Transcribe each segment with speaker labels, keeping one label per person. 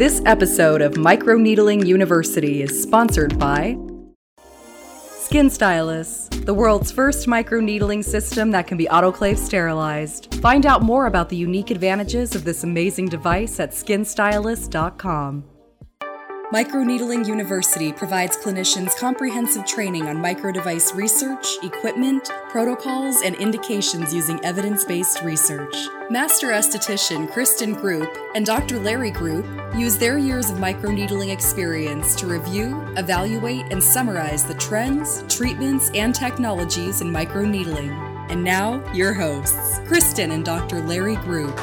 Speaker 1: This episode of Microneedling University is sponsored by Skin Stylus, the world's first microneedling system that can be autoclave sterilized. Find out more about the unique advantages of this amazing device at skinstylus.com. Microneedling University provides clinicians comprehensive training on microdevice research, equipment, protocols, and indications using evidence based research. Master esthetician Kristen Group and Dr. Larry Group use their years of microneedling experience to review, evaluate, and summarize the trends, treatments, and technologies in microneedling. And now, your hosts, Kristen and Dr. Larry Group.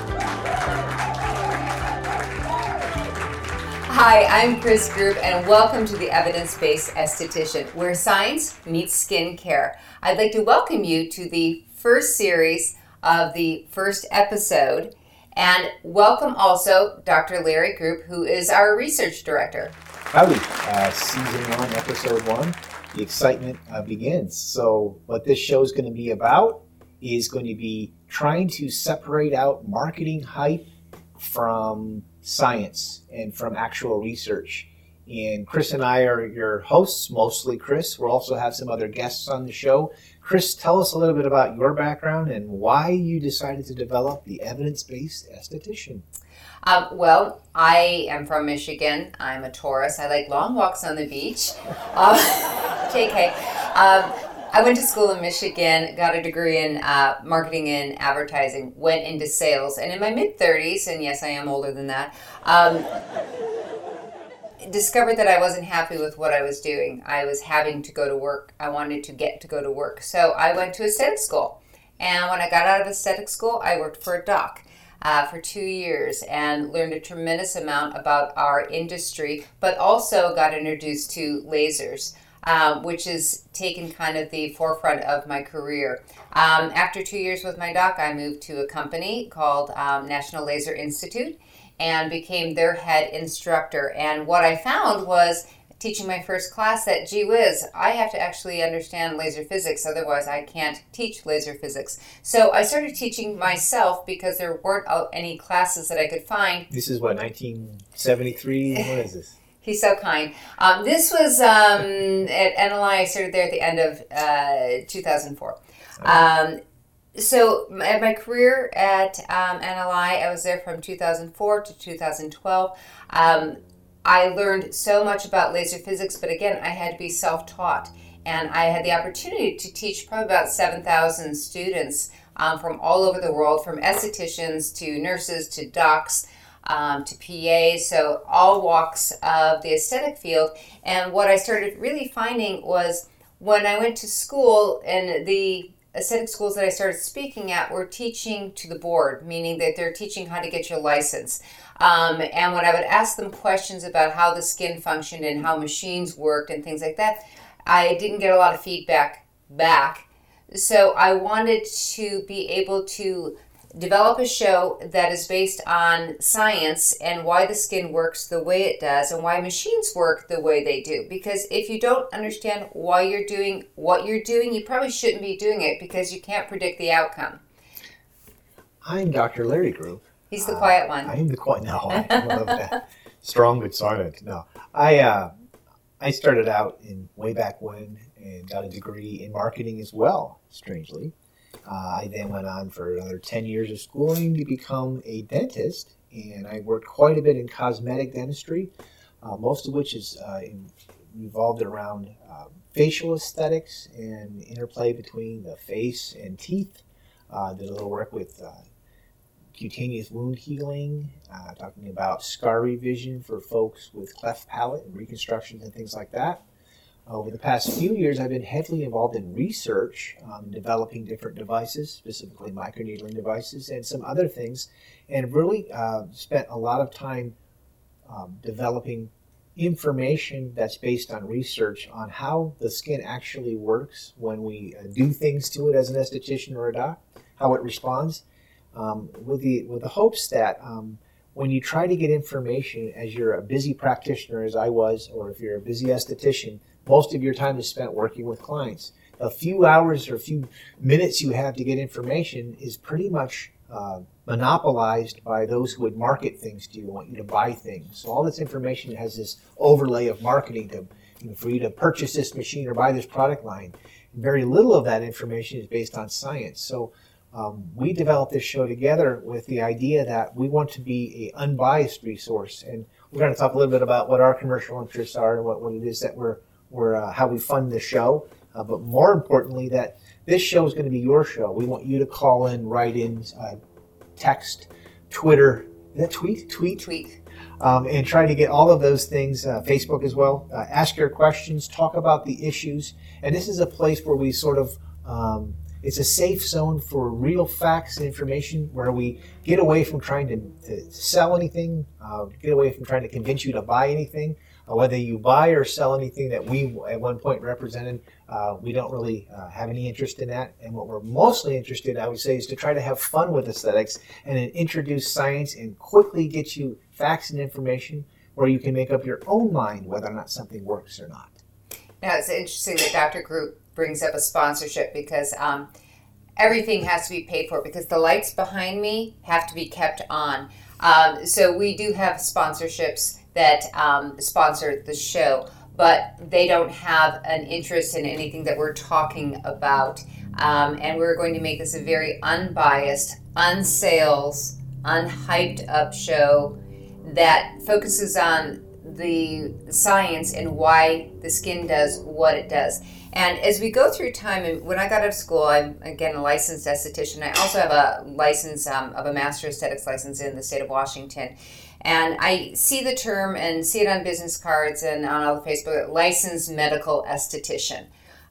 Speaker 2: Hi, I'm Chris Group, and welcome to the Evidence Based Esthetician, where science meets skin care. I'd like to welcome you to the first series of the first episode, and welcome also Dr. Larry Group, who is our research director.
Speaker 3: Howdy, uh, season one, episode one. The excitement uh, begins. So, what this show is going to be about is going to be trying to separate out marketing hype from science and from actual research. And Chris and I are your hosts, mostly Chris. We'll also have some other guests on the show. Chris, tell us a little bit about your background and why you decided to develop the evidence based esthetician.
Speaker 2: Um, well, I am from Michigan. I'm a Taurus. I like long walks on the beach. Uh, JK. Um, I went to school in Michigan, got a degree in uh, marketing and advertising, went into sales, and in my mid 30s, and yes, I am older than that, um, discovered that I wasn't happy with what I was doing. I was having to go to work. I wanted to get to go to work. So I went to aesthetic school. And when I got out of aesthetic school, I worked for a doc. Uh, for two years and learned a tremendous amount about our industry, but also got introduced to lasers um, which has taken kind of the forefront of my career. Um, after two years with my doc, I moved to a company called um, National Laser Institute and became their head instructor. And what I found was teaching my first class that gee whiz i have to actually understand laser physics otherwise i can't teach laser physics so i started teaching myself because there weren't any classes that i could find
Speaker 3: this is what 1973 what is this
Speaker 2: He's so kind. Um, this was um, at NLI. I started there at the end of uh, 2004. Um, so my, my career at um, NLI, I was there from 2004 to 2012. Um, I learned so much about laser physics, but again, I had to be self-taught, and I had the opportunity to teach probably about 7,000 students um, from all over the world, from estheticians to nurses to docs um, to PA, so all walks of the aesthetic field. And what I started really finding was when I went to school and the aesthetic schools that I started speaking at were teaching to the board, meaning that they're teaching how to get your license. Um, and when I would ask them questions about how the skin functioned and how machines worked and things like that, I didn't get a lot of feedback back. So I wanted to be able to develop a show that is based on science and why the skin works the way it does and why machines work the way they do. Because if you don't understand why you're doing what you're doing, you probably shouldn't be doing it because you can't predict the outcome.
Speaker 3: I'm Dr. Larry Group.
Speaker 2: He's the quiet uh, one.
Speaker 3: I am the quiet. No, I love that. Strong but silent. No, I uh, I started out in way back when and got a degree in marketing as well. Strangely, uh, I then went on for another 10 years of schooling to become a dentist, and I worked quite a bit in cosmetic dentistry, uh, most of which is uh, in, revolved around um, facial aesthetics and interplay between the face and teeth. Uh, did a little work with uh, cutaneous wound healing, uh, talking about scar revision for folks with cleft palate and reconstructions and things like that. Over the past few years, I've been heavily involved in research, um, developing different devices, specifically microneedling devices, and some other things, and really uh, spent a lot of time um, developing information that's based on research on how the skin actually works when we uh, do things to it as an esthetician or a doc, how it responds, um, with the with the hopes that um, when you try to get information as you're a busy practitioner as I was, or if you're a busy esthetician, most of your time is spent working with clients. A few hours or a few minutes you have to get information is pretty much uh, monopolized by those who would market things to you, want you to buy things. So all this information has this overlay of marketing to, you know, for you to purchase this machine or buy this product line. very little of that information is based on science. So um, we developed this show together with the idea that we want to be an unbiased resource, and we're going to talk a little bit about what our commercial interests are and what, what it is that we're, we're uh, how we fund the show. Uh, but more importantly, that this show is going to be your show. We want you to call in, write in, uh, text, Twitter, that tweet? Tweet?
Speaker 2: Tweet.
Speaker 3: Um, and try to get all of those things, uh, Facebook as well. Uh, ask your questions, talk about the issues. And this is a place where we sort of, um, it's a safe zone for real facts and information where we get away from trying to, to sell anything, uh, get away from trying to convince you to buy anything. Whether you buy or sell anything that we at one point represented, uh, we don't really uh, have any interest in that. And what we're mostly interested, I would say, is to try to have fun with aesthetics and introduce science and quickly get you facts and information where you can make up your own mind whether or not something works or not.
Speaker 2: Now, it's interesting that Dr. Group brings up a sponsorship because um, everything has to be paid for because the lights behind me have to be kept on. Um, so we do have sponsorships that um, sponsor the show, but they don't have an interest in anything that we're talking about. Um, and we're going to make this a very unbiased, unsales, unhyped up show that focuses on the science and why the skin does what it does. And as we go through time, and when I got out of school, I'm again a licensed esthetician. I also have a license um, of a master aesthetics license in the state of Washington. And I see the term and see it on business cards and on all the Facebook, licensed medical esthetician.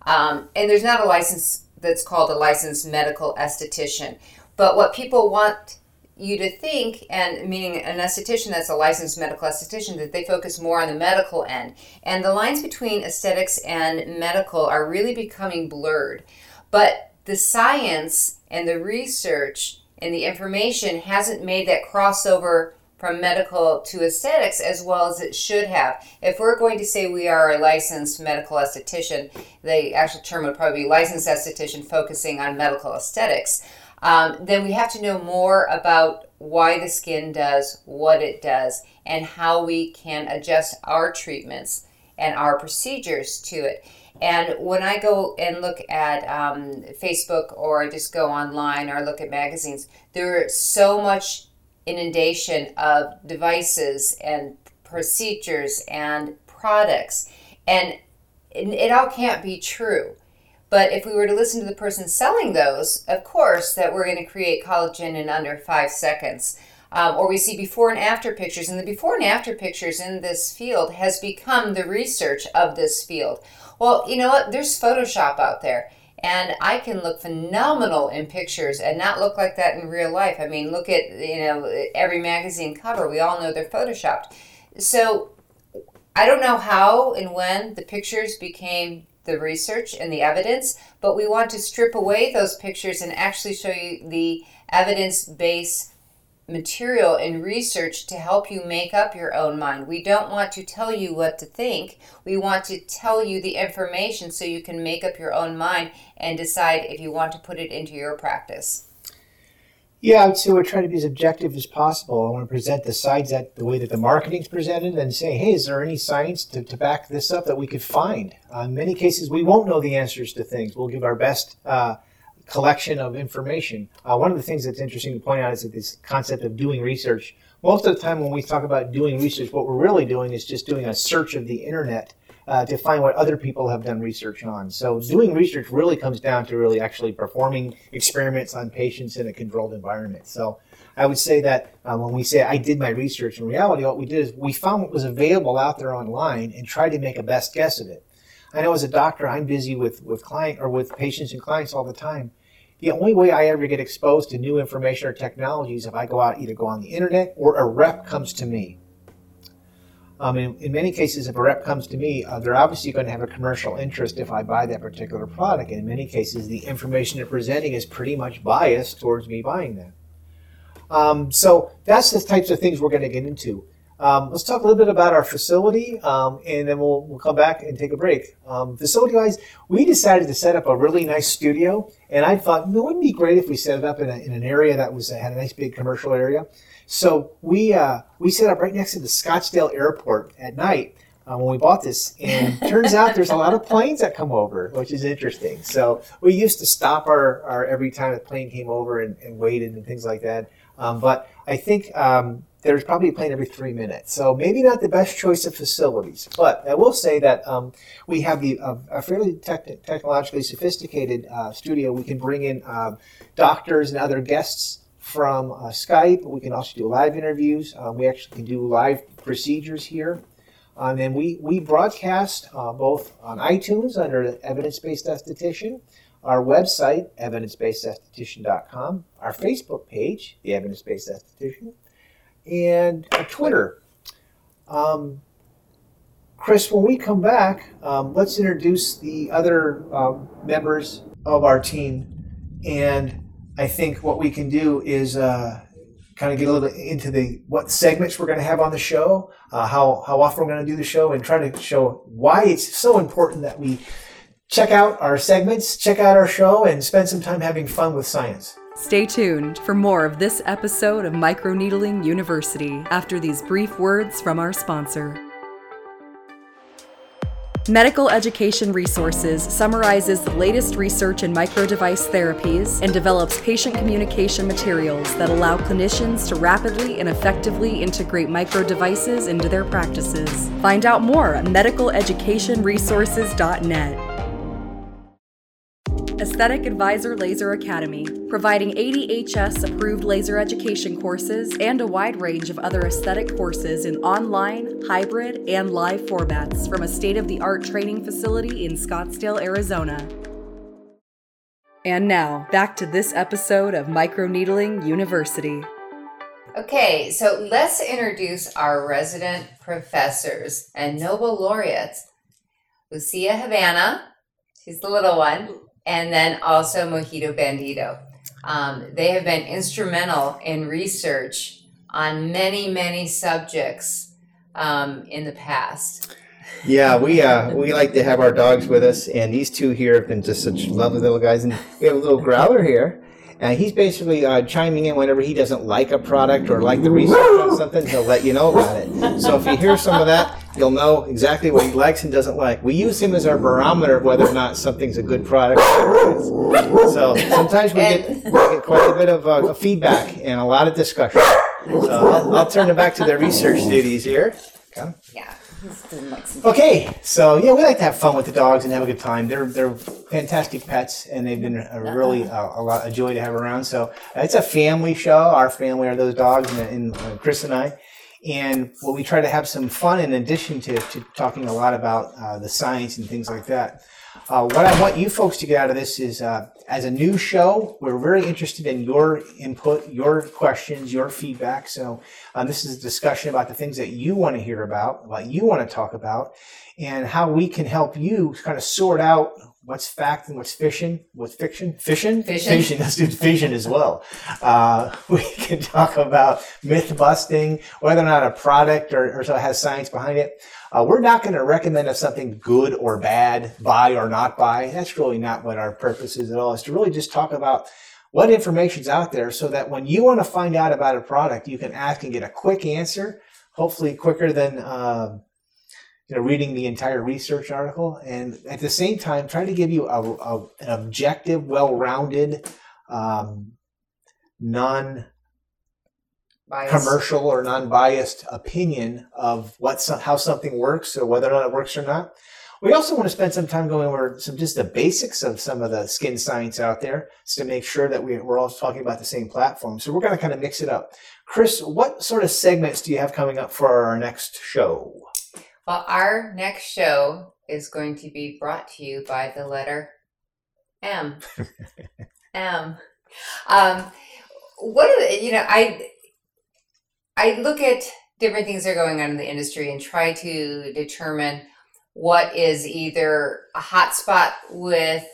Speaker 2: Um, and there's not a license that's called a licensed medical esthetician. But what people want you to think, and meaning an esthetician that's a licensed medical esthetician, that they focus more on the medical end. And the lines between aesthetics and medical are really becoming blurred. But the science and the research and the information hasn't made that crossover from medical to aesthetics as well as it should have. If we're going to say we are a licensed medical esthetician, the actual term would probably be licensed esthetician focusing on medical aesthetics. Um, then we have to know more about why the skin does what it does and how we can adjust our treatments and our procedures to it. And when I go and look at um, Facebook or I just go online or look at magazines, there's so much inundation of devices and procedures and products. And it all can't be true. But if we were to listen to the person selling those, of course, that we're going to create collagen in under five seconds. Um, or we see before and after pictures, and the before and after pictures in this field has become the research of this field. Well, you know what? There's Photoshop out there and I can look phenomenal in pictures and not look like that in real life. I mean, look at you know every magazine cover. We all know they're photoshopped. So I don't know how and when the pictures became the research and the evidence, but we want to strip away those pictures and actually show you the evidence base material and research to help you make up your own mind. We don't want to tell you what to think. We want to tell you the information so you can make up your own mind and decide if you want to put it into your practice.
Speaker 3: Yeah, I would say we're trying to be as objective as possible. I want to present the sides that the way that the marketing's presented and say, hey, is there any science to, to back this up that we could find? Uh, in many cases, we won't know the answers to things. We'll give our best uh, collection of information. Uh, one of the things that's interesting to point out is that this concept of doing research. Most of the time, when we talk about doing research, what we're really doing is just doing a search of the internet uh, to find what other people have done research on. So, doing research really comes down to really actually performing experiments on patients in a controlled environment. So, I would say that uh, when we say I did my research, in reality, what we did is we found what was available out there online and tried to make a best guess of it. I know as a doctor, I'm busy with, with client or with patients and clients all the time. The only way I ever get exposed to new information or technologies if I go out, either go on the internet or a rep comes to me. Um, in, in, many cases, if a rep comes to me, uh, they're obviously going to have a commercial interest if I buy that particular product. And in many cases, the information they're presenting is pretty much biased towards me buying that. Um, so that's the types of things we're going to get into. Um, let's talk a little bit about our facility, um, and then we'll, we'll come back and take a break. Um, facility-wise, we decided to set up a really nice studio, and I thought, you know, wouldn't it be great if we set it up in, a, in an area that was had a nice big commercial area. So we uh, we set up right next to the Scottsdale Airport at night uh, when we bought this, and turns out there's a lot of planes that come over, which is interesting. So we used to stop our, our every time a plane came over and, and waited and things like that. Um, but I think um, there's probably a plane every three minutes. So maybe not the best choice of facilities. But I will say that um, we have the, uh, a fairly tech- technologically sophisticated uh, studio. We can bring in uh, doctors and other guests from uh, Skype. We can also do live interviews. Um, we actually can do live procedures here. Um, and we, we broadcast uh, both on iTunes under Evidence Based Esthetician our website, evidencebasedesthetician.com, our Facebook page, The Evidence Based Esthetician, and Twitter. Um, Chris, when we come back, um, let's introduce the other um, members of our team. And I think what we can do is uh, kind of get a little bit into the what segments we're going to have on the show, uh, how how often we're going to do the show, and try to show why it's so important that we check out our segments, check out our show, and spend some time having fun with science.
Speaker 1: Stay tuned for more of this episode of Microneedling University after these brief words from our sponsor. Medical Education Resources summarizes the latest research in microdevice therapies and develops patient communication materials that allow clinicians to rapidly and effectively integrate microdevices into their practices. Find out more at medicaleducationresources.net. Aesthetic Advisor Laser Academy, providing ADHS approved laser education courses and a wide range of other aesthetic courses in online, hybrid, and live formats from a state of the art training facility in Scottsdale, Arizona. And now, back to this episode of Microneedling University.
Speaker 2: Okay, so let's introduce our resident professors and Nobel laureates. Lucia Havana, she's the little one, and then also Mojito Bandito. Um, they have been instrumental in research on many, many subjects um, in the past.
Speaker 4: Yeah, we uh, we like to have our dogs with us, and these two here have been just such lovely little guys. And we have a little growler here, and he's basically uh, chiming in whenever he doesn't like a product or like the research on something. He'll let you know about it. So if you hear some of that, you'll know exactly what he likes and doesn't like. We use him as our barometer of whether or not something's a good product. So sometimes we get, we get quite a bit of uh, feedback and a lot of discussion. So I'll, I'll turn it back to their research duties here. Okay.
Speaker 2: Yeah.
Speaker 3: Okay, so yeah, we like to have fun with the dogs and have a good time. They're they're fantastic pets, and they've been a really uh, a lot a joy to have around. So uh, it's a family show. Our family are those dogs, and, and uh, Chris and I. And well, we try to have some fun in addition to, to talking a lot about uh, the science and things like that. Uh, what I want you folks to get out of this is, uh, as a new show, we're very interested in your input, your questions, your feedback. So uh, this is a discussion about the things that you want to hear about, what you want to talk about, and how we can help you kind of sort out what's fact and what's fiction, what's fiction, fission,
Speaker 2: Fission.
Speaker 3: fission. Let's do fission as well. Uh, we can talk about myth busting, whether or not a product or, or so has science behind it. Uh, we're not going to recommend if something good or bad, buy or not buy. That's really not what our purpose is at all. Is to really just talk about what information's out there, so that when you want to find out about a product, you can ask and get a quick answer. Hopefully, quicker than. Um, you know, reading the entire research article, and at the same time, trying to give you a, a an objective, well-rounded, um, non
Speaker 2: Bias.
Speaker 3: commercial or non-biased opinion of what so- how something works or whether or not it works or not. We also want to spend some time going over some just the basics of some of the skin science out there to make sure that we, we're all talking about the same platform. So we're going to kind of mix it up. Chris, what sort of segments do you have coming up for our next show?
Speaker 2: Well, our next show is going to be brought to you by the letter M. M. Um, what are the, you know, I I look at different things that are going on in the industry and try to determine what is either a hot spot with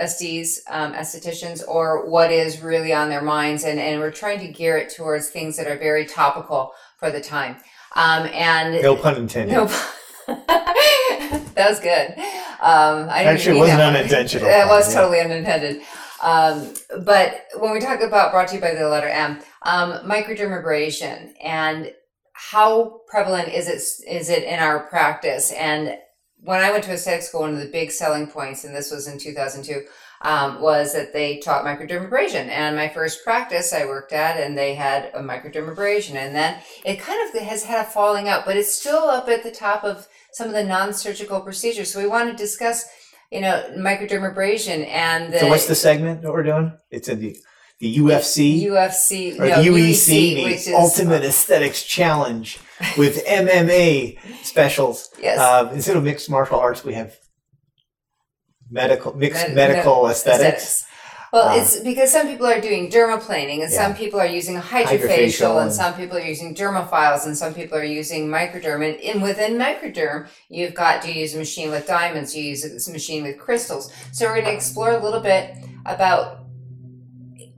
Speaker 2: SDs, um, estheticians, or what is really on their minds. And, and we're trying to gear it towards things that are very topical for the time. Um, and
Speaker 3: No pun intended.
Speaker 2: no, that was good. Um, I didn't
Speaker 3: Actually, it wasn't
Speaker 2: that
Speaker 3: unintentional.
Speaker 2: It was
Speaker 3: Yeah.
Speaker 2: totally unintended. Um, but when we talk about brought to you by the letter M, um, microdermabrasion and how prevalent is it is it in our practice? And when I went to aesthetic school, one of the big selling points, and this was in 2002, um, was that they taught microdermabrasion. And my first practice I worked at, and they had a microdermabrasion. And then it kind of has had a falling out, but it's still up at the top of some of the non-surgical procedures. So we want to discuss, you know, microdermabrasion and the
Speaker 3: So what's the segment that we're doing? It's in the the UFC
Speaker 2: UFC,
Speaker 3: or
Speaker 2: no,
Speaker 3: the UEC,
Speaker 2: UEC, which is
Speaker 3: Ultimate Aesthetics Challenge with MMA specials.
Speaker 2: Yes.
Speaker 3: Uh, instead of mixed martial arts, we have medical mixed
Speaker 2: Med-
Speaker 3: medical
Speaker 2: med-
Speaker 3: aesthetics.
Speaker 2: Well,
Speaker 3: Um,
Speaker 2: it's because some people are doing dermaplaning and some people are using
Speaker 3: Hydrofacial
Speaker 2: hydrofacial and
Speaker 3: and-
Speaker 2: some people are using dermophiles and some people are using microderm. And in, within microderm, you've got do you use a machine with diamonds, you use a machine with crystals. So we're going to explore a little bit about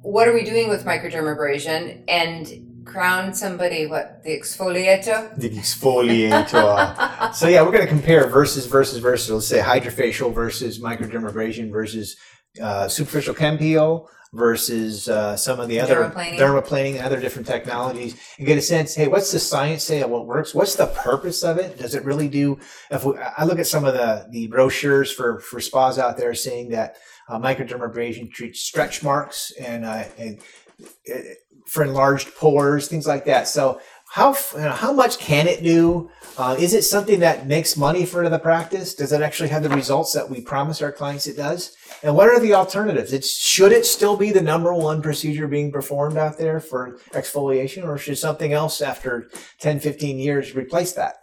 Speaker 2: what are we doing with microdermabrasion and crown somebody what the exfoliator
Speaker 3: The exfoliator. so yeah, we're going to compare versus versus versus. Let's say hydrofacial versus microdermabrasion versus uh, superficial chem peel versus uh, some of the other
Speaker 2: Dermaplaning.
Speaker 3: dermaplaning and other different technologies, and get a sense. Hey, what's the science say of what works? What's the purpose of it? Does it really do? If we, I look at some of the the brochures for for spas out there saying that uh, microdermabrasion treats stretch marks and uh, and uh, for enlarged pores, things like that. So how you know, how much can it do? Uh, is it something that makes money for the practice? Does it actually have the results that we promise our clients it does? And what are the alternatives? It's should it still be the number one procedure being performed out there for exfoliation, or should something else after 10, 15 years replace that?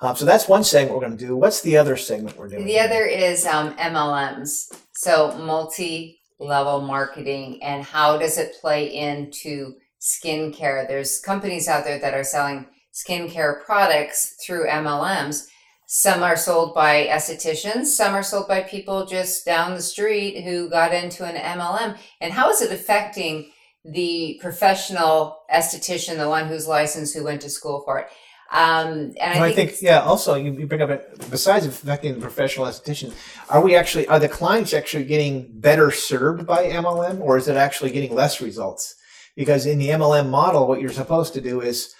Speaker 3: Um, so that's one segment we're going to do. What's the other segment we're doing?
Speaker 2: The other is um, MLMs, so multi level marketing, and how does it play into skincare? There's companies out there that are selling skincare products through MLMs. Some are sold by estheticians, some are sold by people just down the street who got into an MLM. And how is it affecting the professional esthetician, the one who's licensed, who went to school for it? Um, and
Speaker 3: And I think, yeah. Also, you, you bring up it. Besides affecting the professional esthetician, are we actually are the clients actually getting better served by MLM, or is it actually getting less results? Because in the MLM model, what you're supposed to do is,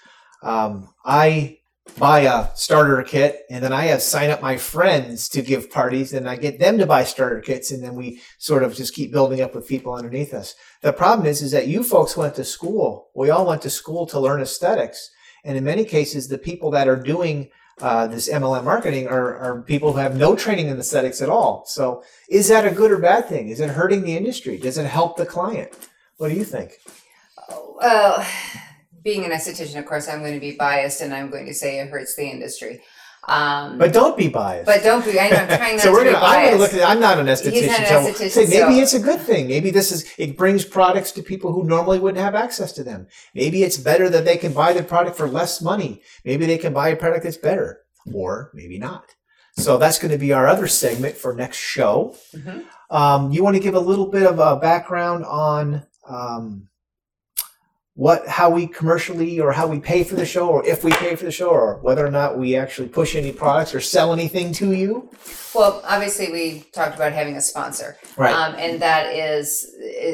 Speaker 3: um, I buy a starter kit, and then I have sign up my friends to give parties, and I get them to buy starter kits, and then we sort of just keep building up with people underneath us. The problem is, is that you folks went to school. We all went to school to learn aesthetics. And in many cases, the people that are doing uh, this MLM marketing are, are people who have no training in aesthetics at all. So is that a good or bad thing? Is it hurting the industry? Does it help the client? What do you think?
Speaker 2: Well, being an esthetician, of course, I'm going to be biased and I'm going to say it hurts the industry. Um,
Speaker 3: But don't be biased.
Speaker 2: but don't be. I know I'm trying not
Speaker 3: so
Speaker 2: to
Speaker 3: we're
Speaker 2: be
Speaker 3: gonna. I'm gonna look at. I'm not an
Speaker 2: He's not an
Speaker 3: so
Speaker 2: esthetician,
Speaker 3: say maybe
Speaker 2: so-
Speaker 3: it's a good thing. Maybe this is. It brings products to people who normally wouldn't have access to them. Maybe it's better that they can buy the product for less money. Maybe they can buy a product that's better, or maybe not. So that's going to be our other segment for next show.
Speaker 2: Mhm.
Speaker 3: Um, you want to give a little bit of a background on um, what, how we commercially, or how we pay for the show, or if we pay for the show, or whether or not we actually push any products or sell anything to you.
Speaker 2: Well, obviously, we talked about having a sponsor,
Speaker 3: Right.
Speaker 2: um, and that is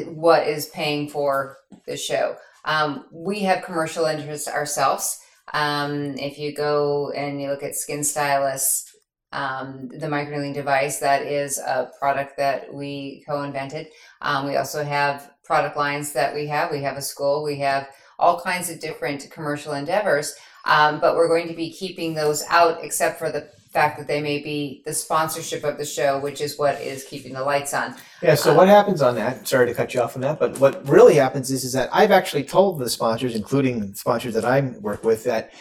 Speaker 2: what is paying for the show. Um, we have commercial interests ourselves. Um, if you go and you look at Skin Stylus, um, the microneedling device, that is a product that we co-invented. Um, we also have product lines that we have. We have a school. We have all kinds of different commercial endeavors. Um, but we're going to be keeping those out, except for the fact that they may be the sponsorship of the show, which is what is keeping the lights on.
Speaker 3: Yeah, so what happens on that? Sorry to cut you off on that, but what really happens is, is that I've actually told the sponsors, including sponsors that I work with, that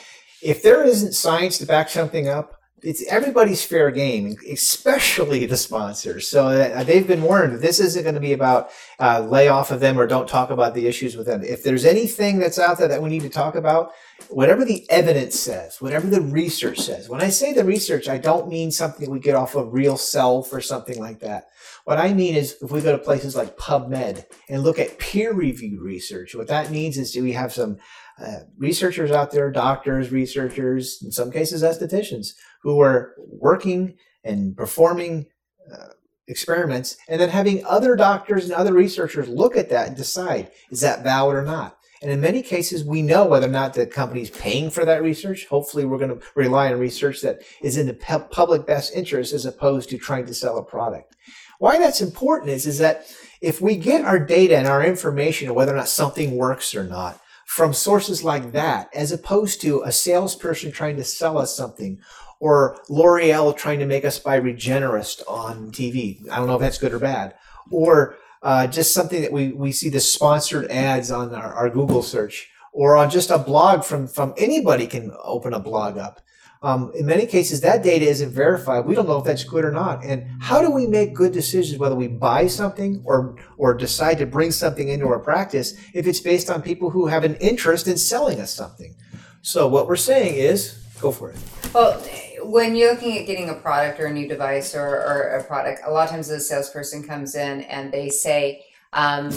Speaker 3: if there isn't science to back something up, it's everybody's fair game, especially the sponsors. So uh, they've been warned this isn't going to be about uh, of them or don't talk about the issues with them. If there's anything that's out there that we need to talk about, whatever the evidence says, whatever the research says. When I say the research, I don't mean something we get off of Real Self or something like that. What I mean is if we go to places like PubMed and look at peer reviewed research, what that means is do we have some uh, researchers out there, doctors, researchers, in some cases estheticians, who are working and performing uh, experiments, and then having other doctors and other researchers look at that and decide is that valid or not. And in many cases, we know whether or not the company is paying for that research. Hopefully, we're going to rely on research that is in the public best interest as opposed to trying to sell a product. Why that's important is, is that if we get our data and our information on whether or not something works or not from sources like that, as opposed to a salesperson trying to sell us something or L'Oreal trying to make us buy Regenerist on TV. I don't know if that's good or bad. Or uh, just something that we, we see the sponsored ads on our, our, Google search or on just a blog from, from anybody can open a blog up. Um, in many cases, that data isn't verified. We don't know if that's good or not. And how do we make good decisions whether we buy something or or decide to bring something into our practice if it's based on people who have an interest in selling us something? So what we're saying is, go for it.
Speaker 2: Well, when you're looking at getting a product or a new device or, or a product, a lot of times the salesperson comes in and they say, um,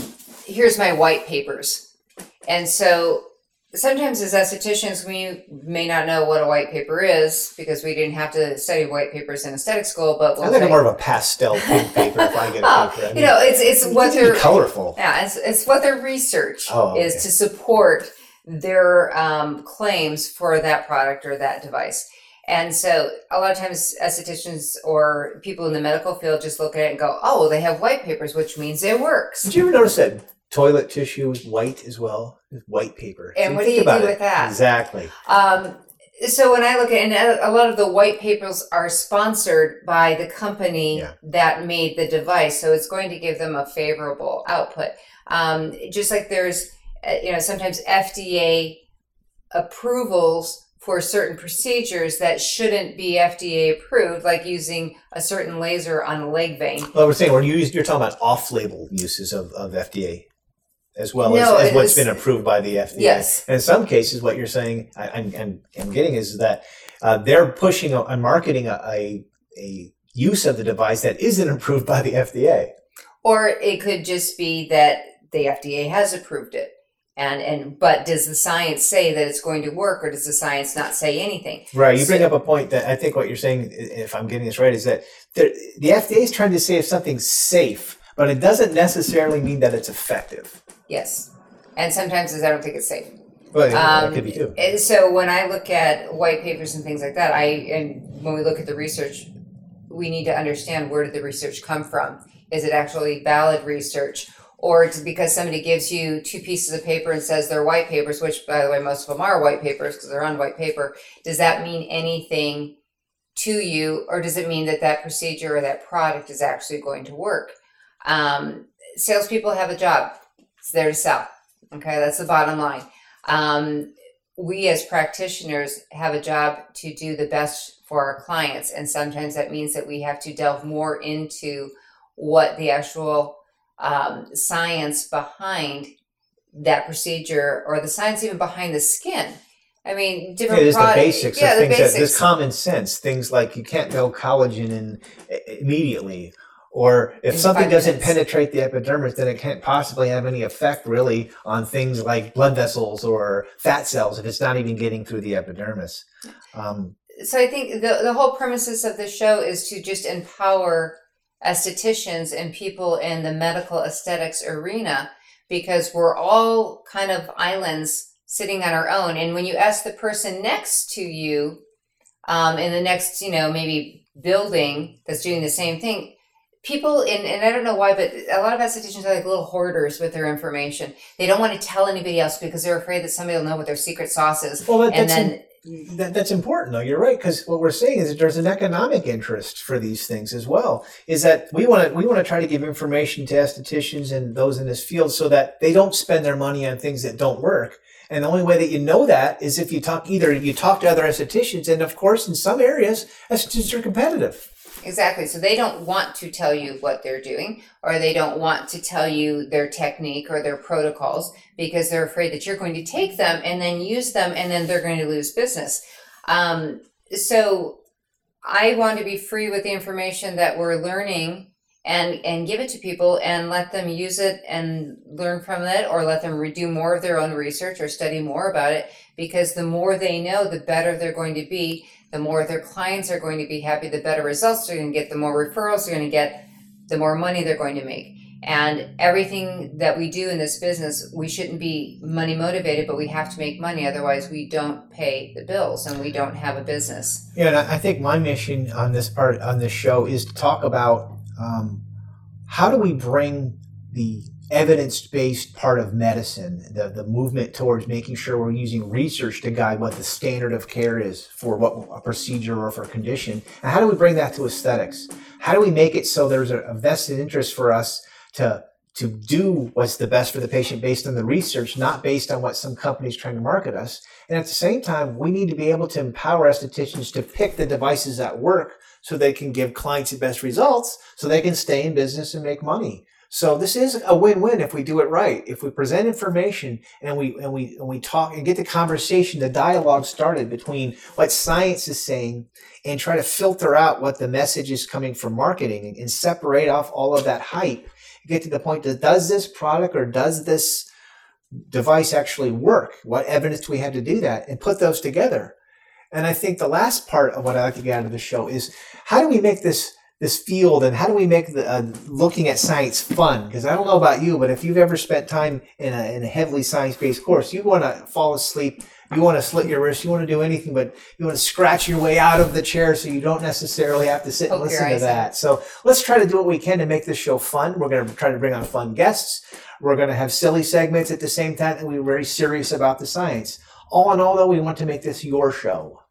Speaker 2: "Here's my white papers," and so sometimes as estheticians we may not know what a white paper is because we didn't have to study white papers in aesthetic school but
Speaker 3: we'll i think more of a pastel pink paper if i get a paper I
Speaker 2: mean, you know it's it's what they're
Speaker 3: colorful
Speaker 2: yeah it's, it's what their research oh, okay. is to support their um, claims for that product or that device and so a lot of times estheticians or people in the medical field just look at it and go, oh, well, they have white papers, which means it works.
Speaker 3: Did you ever notice that toilet tissue is white as well? White paper.
Speaker 2: And so what do you do it. with that?
Speaker 3: Exactly.
Speaker 2: Um, so when I look at, and a lot of the white papers are sponsored by the company yeah. that made the device, so it's going to give them a favorable output. Um, just like there's, uh, you know, sometimes FDA approvals for certain procedures that shouldn't be FDA approved, like using a certain laser on a leg vein.
Speaker 3: Well, we're saying we're you're talking about off-label uses of, of FDA as well no, as, as what's been approved by the FDA.
Speaker 2: Yes.
Speaker 3: And in some cases, what you're saying I'm, I'm, getting is that uh, they're pushing and marketing a, a, a use of the device that isn't approved by the FDA.
Speaker 2: Or it could just be that the FDA has approved it and and but does the science say that it's going to work or does the science not say anything
Speaker 3: right you bring up a point that i think what you're saying if i'm getting this right is that the fda is trying to say if something's safe but it doesn't necessarily mean that it's effective
Speaker 2: yes and sometimes i don't think it's safe
Speaker 3: well, yeah, um, that could be too.
Speaker 2: And so when I look at white papers and things like that, I and when we look at the research, we need to understand where did the research come from? Is it actually valid research, or it's because somebody gives you two pieces of paper and says they're white papers, which by the way, most of them are white papers because they're on white paper. Does that mean anything to you, or does it mean that that procedure or that product is actually going to work? Um, salespeople have a job; it's there to sell. Okay, that's the bottom line. Um, we as practitioners have a job to do the best for our clients, and sometimes that means that we have to delve more into what the actual um, science behind that procedure or the science even behind the skin. I mean, different.
Speaker 3: Yeah, the basics yeah, of things basics. that there's common sense. Things like you can't build collagen in immediately, or if in something doesn't minutes. penetrate the epidermis, then it can't possibly have any effect really on things like blood vessels or fat cells if it's not even getting through the epidermis. Um,
Speaker 2: so I think the the whole premises of the show is to just empower estheticians and people in the medical aesthetics arena because we're all kind of islands sitting on our own. And when you ask the person next to you um, in the next, you know, maybe building that's doing the same thing, people in, and I don't know why, but a lot of estheticians are like little hoarders with their information. They don't want to tell anybody else because they're afraid that somebody will know what their secret sauce is.
Speaker 3: Well, that, and then that, that's important though you're right because what we're saying is that there's an economic interest for these things as well is that we want to we want to try to give information to estheticians and those in this field so that they don't spend their money on things that don't work and the only way that you know that is if you talk either you talk to other estheticians and of course in some areas estheticians are competitive
Speaker 2: Exactly. So they don't want to tell you what they're doing, or they don't want to tell you their technique or their protocols because they're afraid that you're going to take them and then use them and then they're going to lose business. Um, so I want to be free with the information that we're learning and and give it to people and let them use it and learn from it or let them do more of their own research or study more about it because the more they know the better they're going to be the more their clients are going to be happy the better results they're going to get the more referrals they're going to get the more money they're going to make. And everything that we do in this business we shouldn't be money motivated but we have to make money otherwise we don't pay the bills and we don't have a business.
Speaker 3: Yeah, and I think my mission on this part on this show is to talk about um, how do we bring the evidence-based part of medicine, the, the movement towards making sure we're using research to guide what the standard of care is for what a procedure or for a condition, and how do we bring that to aesthetics? How do we make it so there's a, a vested interest for us to to do what's the best for the patient based on the research, not based on what some company's trying to market us. And at the same time, we need to be able to empower estheticians to pick the devices that work so they can give clients the best results so they can stay in business and make money. So this is a win-win if we do it right. If we present information and we and we and we talk and get the conversation, the dialogue started between what science is saying and try to filter out what the message is coming from marketing and, separate off all of that hype. Get to the point that does this product or does this device actually work? What evidence do we have to do that? And put those together. And I think the last part of what I like to get out of the show is how do we make this this field and how do we make the uh, looking at science fun? Because I don't know about you, but if you've ever spent time in a, in a heavily science based course, you want to fall asleep, you want to slit your wrist, you want to do anything, but you want to scratch your way out of the chair so you don't necessarily have to sit and listen to
Speaker 2: out.
Speaker 3: that. So let's try to do what we can to make this show fun. We're going to try to bring on fun guests. We're going to have silly segments at the same time that we're very serious about the science. All in all, though, we want to make this your show.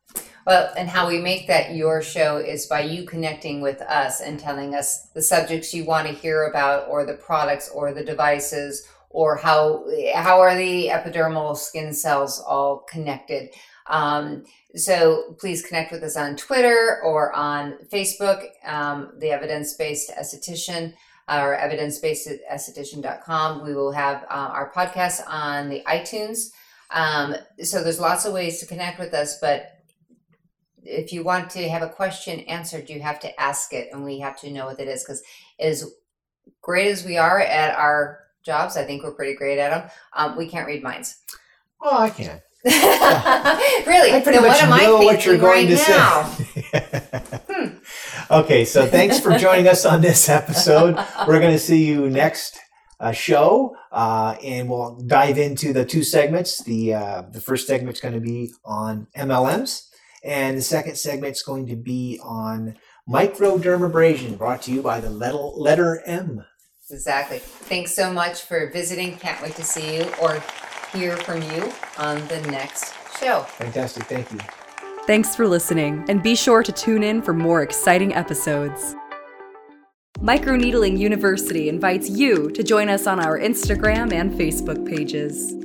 Speaker 2: Well, and how we make that your show is by you connecting with us and telling us the subjects you want to hear about, or the products, or the devices, or how how are the epidermal skin cells all connected. Um, so please connect with us on Twitter or on Facebook, um, the Evidence Based Esthetician or evidence-based-esthetician.com. We will have uh, our podcast on the iTunes. Um, so there's lots of ways to connect with us, but if you want to have a question answered, you have to ask it, and we have to know what it is. Because as great as we are at our jobs, I think we're pretty great at them. Um, we can't read minds.
Speaker 3: Well, I can.
Speaker 2: really?
Speaker 3: I pretty much
Speaker 2: what
Speaker 3: know what you're going
Speaker 2: right
Speaker 3: to say. okay, so thanks for joining us on this episode. We're going to see you next uh, show, uh, and we'll dive into the two segments. The uh, the first segment's going to be on MLMs, and the second segment is going to be on microdermabrasion, brought to you by the letter, letter M.
Speaker 2: Exactly. Thanks so much for visiting. Can't wait to see you or hear from you on the next show.
Speaker 3: Fantastic, thank you.
Speaker 1: Thanks for listening, and be sure to tune in for more exciting episodes. Microneedling University invites you to join us on our Instagram and Facebook pages.